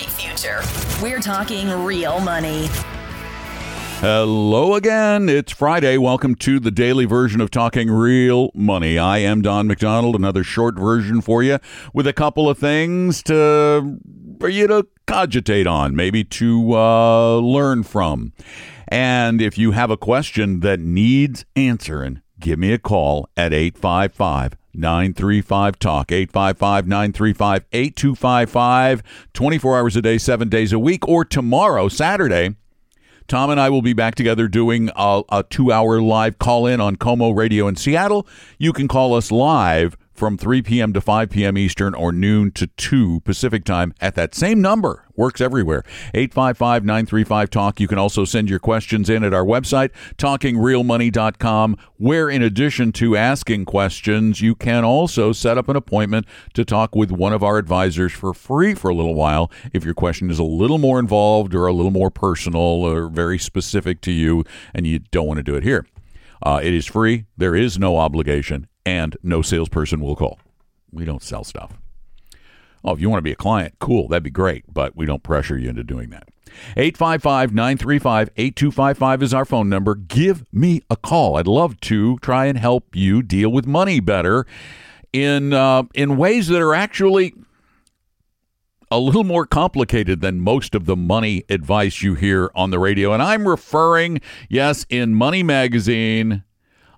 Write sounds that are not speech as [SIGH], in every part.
Great future. We're talking real money. Hello again. It's Friday. Welcome to the daily version of Talking Real Money. I am Don McDonald. Another short version for you with a couple of things to for you to cogitate on, maybe to uh, learn from. And if you have a question that needs answering, give me a call at 855 935 Talk. 855 935 8255. 24 hours a day, seven days a week. Or tomorrow, Saturday, Tom and I will be back together doing a, a two hour live call in on KOMO Radio in Seattle. You can call us live from 3 p.m. to 5 p.m. Eastern or noon to 2 Pacific time at that same number. Works everywhere. 855 935 Talk. You can also send your questions in at our website, talkingrealmoney.com, where in addition to asking questions, you can also set up an appointment to talk with one of our advisors for free for a little while if your question is a little more involved or a little more personal or very specific to you and you don't want to do it here. Uh, it is free. There is no obligation and no salesperson will call. We don't sell stuff. Oh, if you want to be a client, cool, that'd be great, but we don't pressure you into doing that. 855 935 8255 is our phone number. Give me a call. I'd love to try and help you deal with money better in, uh, in ways that are actually a little more complicated than most of the money advice you hear on the radio. And I'm referring, yes, in Money Magazine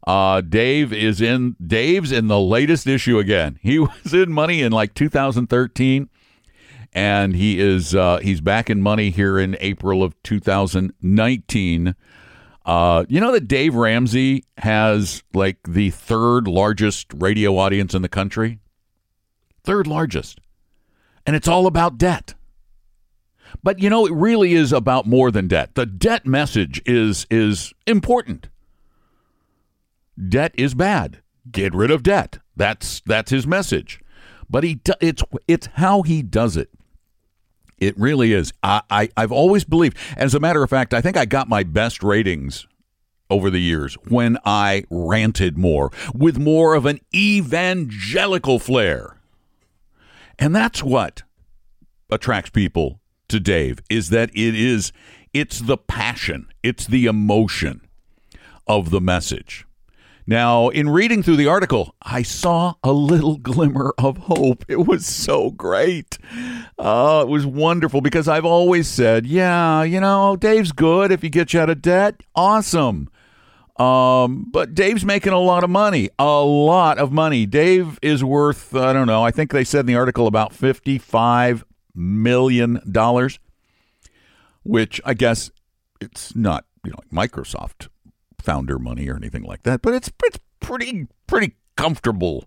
uh, Dave is in. Dave's in the latest issue again. He [LAUGHS] was in Money in like 2013, and he is uh, he's back in Money here in April of 2019. Uh, you know that Dave Ramsey has like the third largest radio audience in the country, third largest, and it's all about debt. But you know, it really is about more than debt. The debt message is is important debt is bad. Get rid of debt. That's that's his message. But he it's it's how he does it. It really is. I, I I've always believed. As a matter of fact, I think I got my best ratings over the years when I ranted more with more of an evangelical flair. And that's what attracts people to Dave is that it is it's the passion, it's the emotion of the message. Now, in reading through the article, I saw a little [LAUGHS] glimmer of hope. It was so great. Uh, it was wonderful because I've always said, yeah, you know, Dave's good if he gets you out of debt. Awesome. Um, but Dave's making a lot of money, a lot of money. Dave is worth, I don't know, I think they said in the article about $55 million, which I guess it's not, you know, like Microsoft founder money or anything like that, but it's it's pretty pretty comfortable.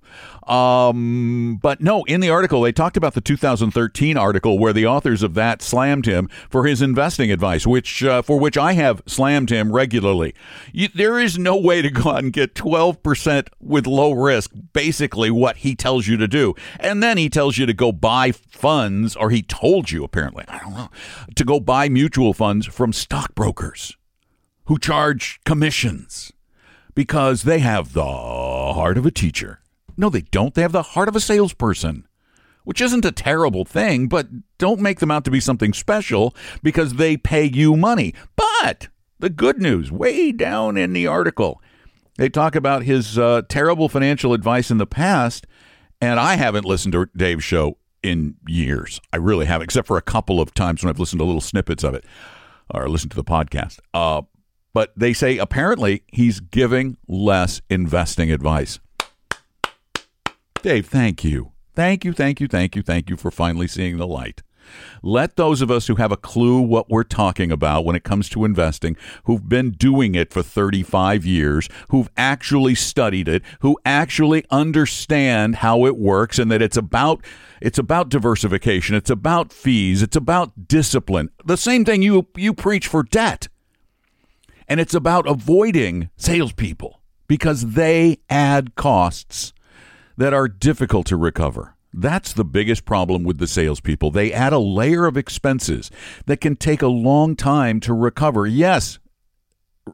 Um, but no, in the article, they talked about the 2013 article where the authors of that slammed him for his investing advice, which uh, for which I have slammed him regularly. You, there is no way to go out and get 12% with low risk, basically what he tells you to do. And then he tells you to go buy funds, or he told you apparently, I don't know, to go buy mutual funds from stockbrokers who charge commissions because they have the heart of a teacher. No, they don't. They have the heart of a salesperson, which isn't a terrible thing, but don't make them out to be something special because they pay you money. But the good news, way down in the article, they talk about his uh, terrible financial advice in the past, and I haven't listened to Dave's show in years. I really haven't, except for a couple of times when I've listened to little snippets of it or listened to the podcast. Uh, but they say apparently he's giving less investing advice. Dave, thank you. Thank you, thank you, thank you, thank you for finally seeing the light. Let those of us who have a clue what we're talking about when it comes to investing, who've been doing it for 35 years, who've actually studied it, who actually understand how it works and that it's about it's about diversification, it's about fees, it's about discipline. The same thing you you preach for debt. And it's about avoiding salespeople because they add costs that are difficult to recover. That's the biggest problem with the salespeople. They add a layer of expenses that can take a long time to recover. Yes,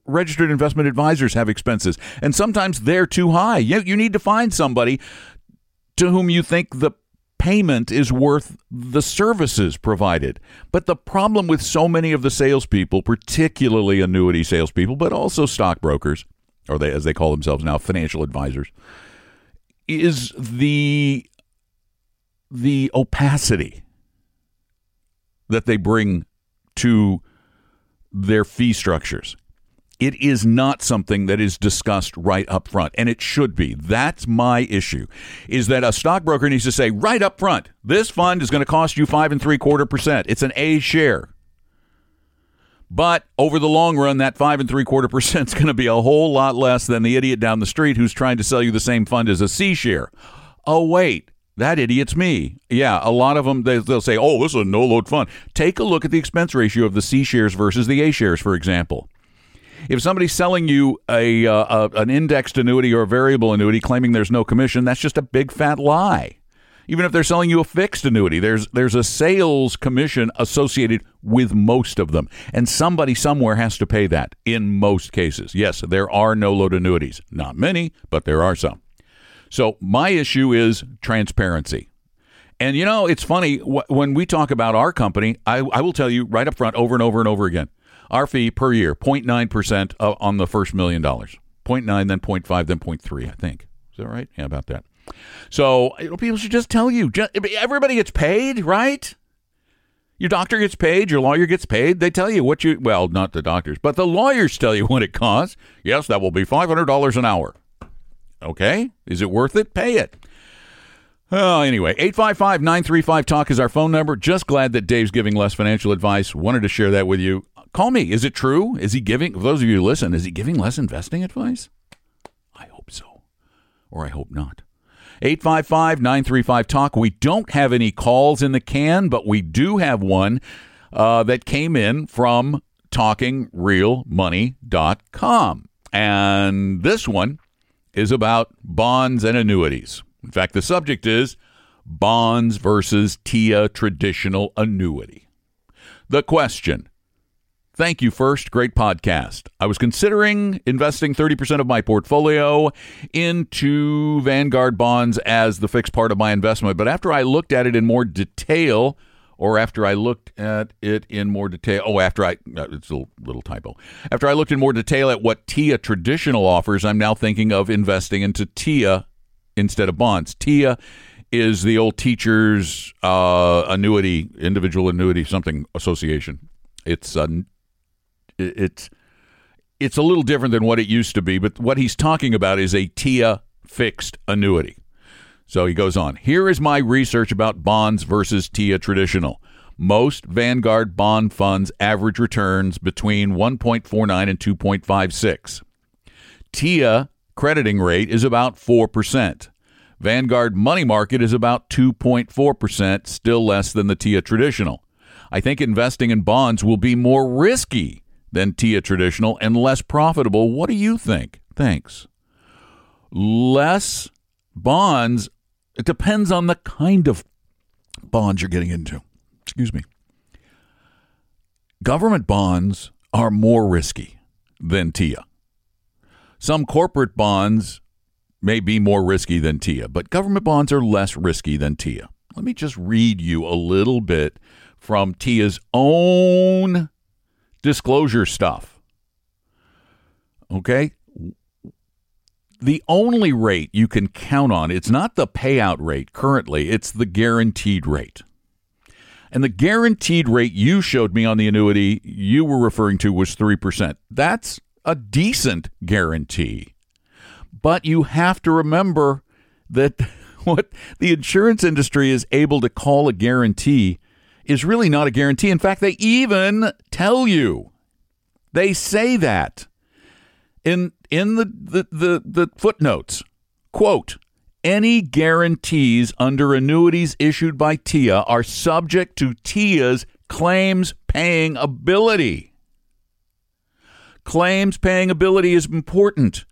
registered investment advisors have expenses, and sometimes they're too high. You, you need to find somebody to whom you think the payment is worth the services provided. But the problem with so many of the salespeople, particularly annuity salespeople, but also stockbrokers, or they as they call themselves now, financial advisors, is the the opacity that they bring to their fee structures. It is not something that is discussed right up front, and it should be. That's my issue. Is that a stockbroker needs to say right up front, this fund is going to cost you five and three quarter percent. It's an A share. But over the long run, that five and three quarter percent is going to be a whole lot less than the idiot down the street who's trying to sell you the same fund as a C share. Oh, wait, that idiot's me. Yeah, a lot of them, they, will say, oh, this is a no load fund. Take a look at the expense ratio of the C shares versus the A shares, for example. If somebody's selling you a, uh, a, an indexed annuity or a variable annuity claiming there's no commission, that's just a big fat lie. Even if they're selling you a fixed annuity, there's there's a sales commission associated with most of them, and somebody somewhere has to pay that. In most cases, yes, there are no load annuities. Not many, but there are some. So my issue is transparency. And you know, it's funny when we talk about our company, I, I, will tell you right up front over and over and over again. Our fee per year, 0.9% on the first million dollars. 0.9, then 0.5, then 0.3, I think. Is that right? Yeah, about that. So people should just tell you. Everybody gets paid, right? Your doctor gets paid, your lawyer gets paid. They tell you what you, well, not the doctors, but the lawyers tell you what it costs. Yes, that will be $500 an hour. Okay. Is it worth it? Pay it. Oh, anyway, 855 935 Talk is our phone number. Just glad that Dave's giving less financial advice. Wanted to share that with you. Call me. Is it true? Is he giving, for those of you who listen, is he giving less investing advice? I hope so. Or I hope not. 855 935 Talk. We don't have any calls in the can, but we do have one uh, that came in from talkingrealmoney.com. And this one is about bonds and annuities. In fact, the subject is bonds versus TIA traditional annuity. The question Thank you, first. Great podcast. I was considering investing 30% of my portfolio into Vanguard bonds as the fixed part of my investment, but after I looked at it in more detail, or after I looked at it in more detail. Oh, after I, uh, it's a little typo. After I looked in more detail at what TIA traditional offers, I'm now thinking of investing into TIA instead of bonds. TIA is the old teacher's uh, annuity, individual annuity, something association. It's a, it's it's a little different than what it used to be, but what he's talking about is a TIA fixed annuity. So he goes on. Here is my research about bonds versus TIA traditional. Most Vanguard bond funds average returns between 1.49 and 2.56. TIA crediting rate is about 4%. Vanguard money market is about 2.4%, still less than the TIA traditional. I think investing in bonds will be more risky than TIA traditional and less profitable. What do you think? Thanks. Less bonds it depends on the kind of bonds you're getting into. Excuse me. Government bonds are more risky than TIA. Some corporate bonds may be more risky than TIA, but government bonds are less risky than TIA. Let me just read you a little bit from TIA's own disclosure stuff. Okay? the only rate you can count on, it's not the payout rate currently, it's the guaranteed rate. And the guaranteed rate you showed me on the annuity you were referring to was 3%. That's a decent guarantee. But you have to remember that [LAUGHS] what the insurance industry is able to call a guarantee is really not a guarantee. In fact, they even tell you. They say that in in the the, the, the footnotes. Quote, any guarantees under annuities issued by TIA are subject to TIA's claims paying ability. Claims paying ability is important.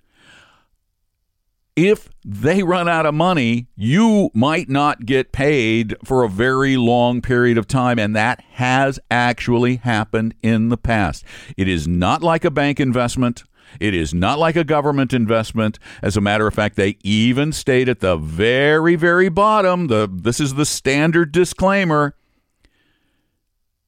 If they run out of money, you might not get paid for a very long period of time, and that has actually happened in the past. It is not like a bank investment. It is not like a government investment. As a matter of fact, they even state at the very, very bottom, the this is the standard disclaimer.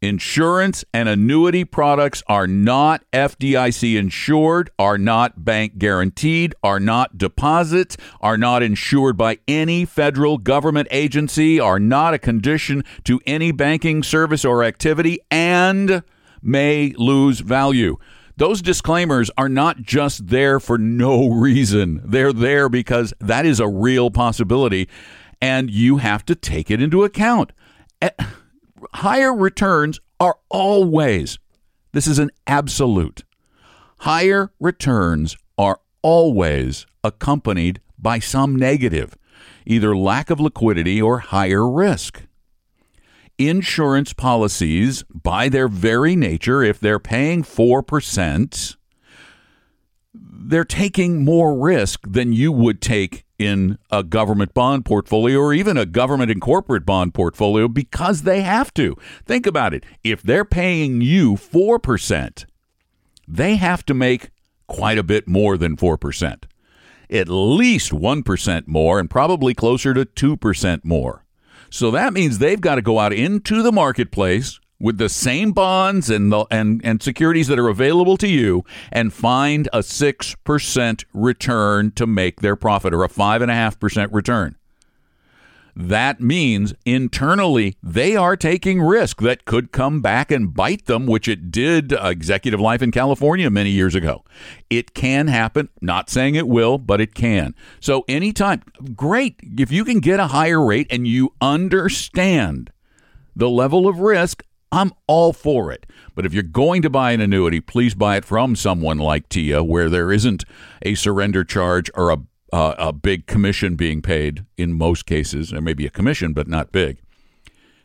Insurance and annuity products are not FDIC insured, are not bank guaranteed, are not deposits, are not insured by any federal government agency, are not a condition to any banking service or activity, and may lose value. Those disclaimers are not just there for no reason. They're there because that is a real possibility, and you have to take it into account. Eh, Higher returns are always, this is an absolute, higher returns are always accompanied by some negative, either lack of liquidity or higher risk. Insurance policies, by their very nature, if they're paying 4%, they're taking more risk than you would take in a government bond portfolio or even a government and corporate bond portfolio because they have to. Think about it. If they're paying you 4%, they have to make quite a bit more than 4%. At least 1% more and probably closer to 2% more. So that means they've got to go out into the marketplace with the same bonds and the and, and securities that are available to you and find a six percent return to make their profit or a five and a half percent return. That means internally they are taking risk that could come back and bite them, which it did uh, executive life in California many years ago. It can happen. Not saying it will, but it can. So anytime, great. If you can get a higher rate and you understand the level of risk, I'm all for it. But if you're going to buy an annuity, please buy it from someone like TIA where there isn't a surrender charge or a uh, a big commission being paid in most cases. There may be a commission, but not big.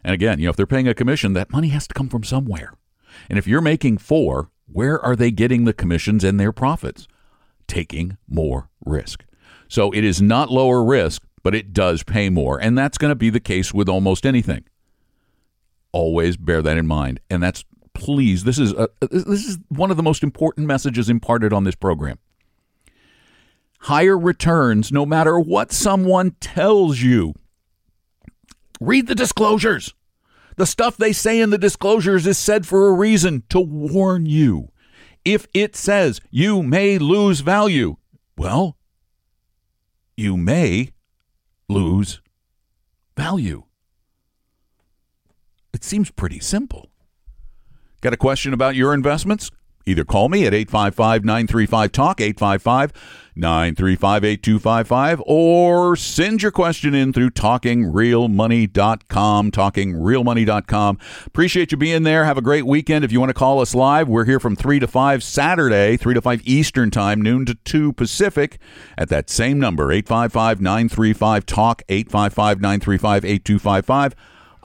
And again, you know, if they're paying a commission, that money has to come from somewhere. And if you're making four, where are they getting the commissions and their profits? Taking more risk. So it is not lower risk, but it does pay more. And that's going to be the case with almost anything. Always bear that in mind. And that's please, this is a, this is one of the most important messages imparted on this program higher returns no matter what someone tells you. Read the disclosures. The stuff they say in the disclosures is said for a reason to warn you. If it says you may lose value, well, you may lose value. It seems pretty simple. Got a question about your investments? Either call me at 855 935 Talk, 855 935 8255, or send your question in through talkingrealmoney.com. Talkingrealmoney.com. Appreciate you being there. Have a great weekend. If you want to call us live, we're here from 3 to 5 Saturday, 3 to 5 Eastern Time, noon to 2 Pacific, at that same number, 855 935 Talk, 855 935 8255.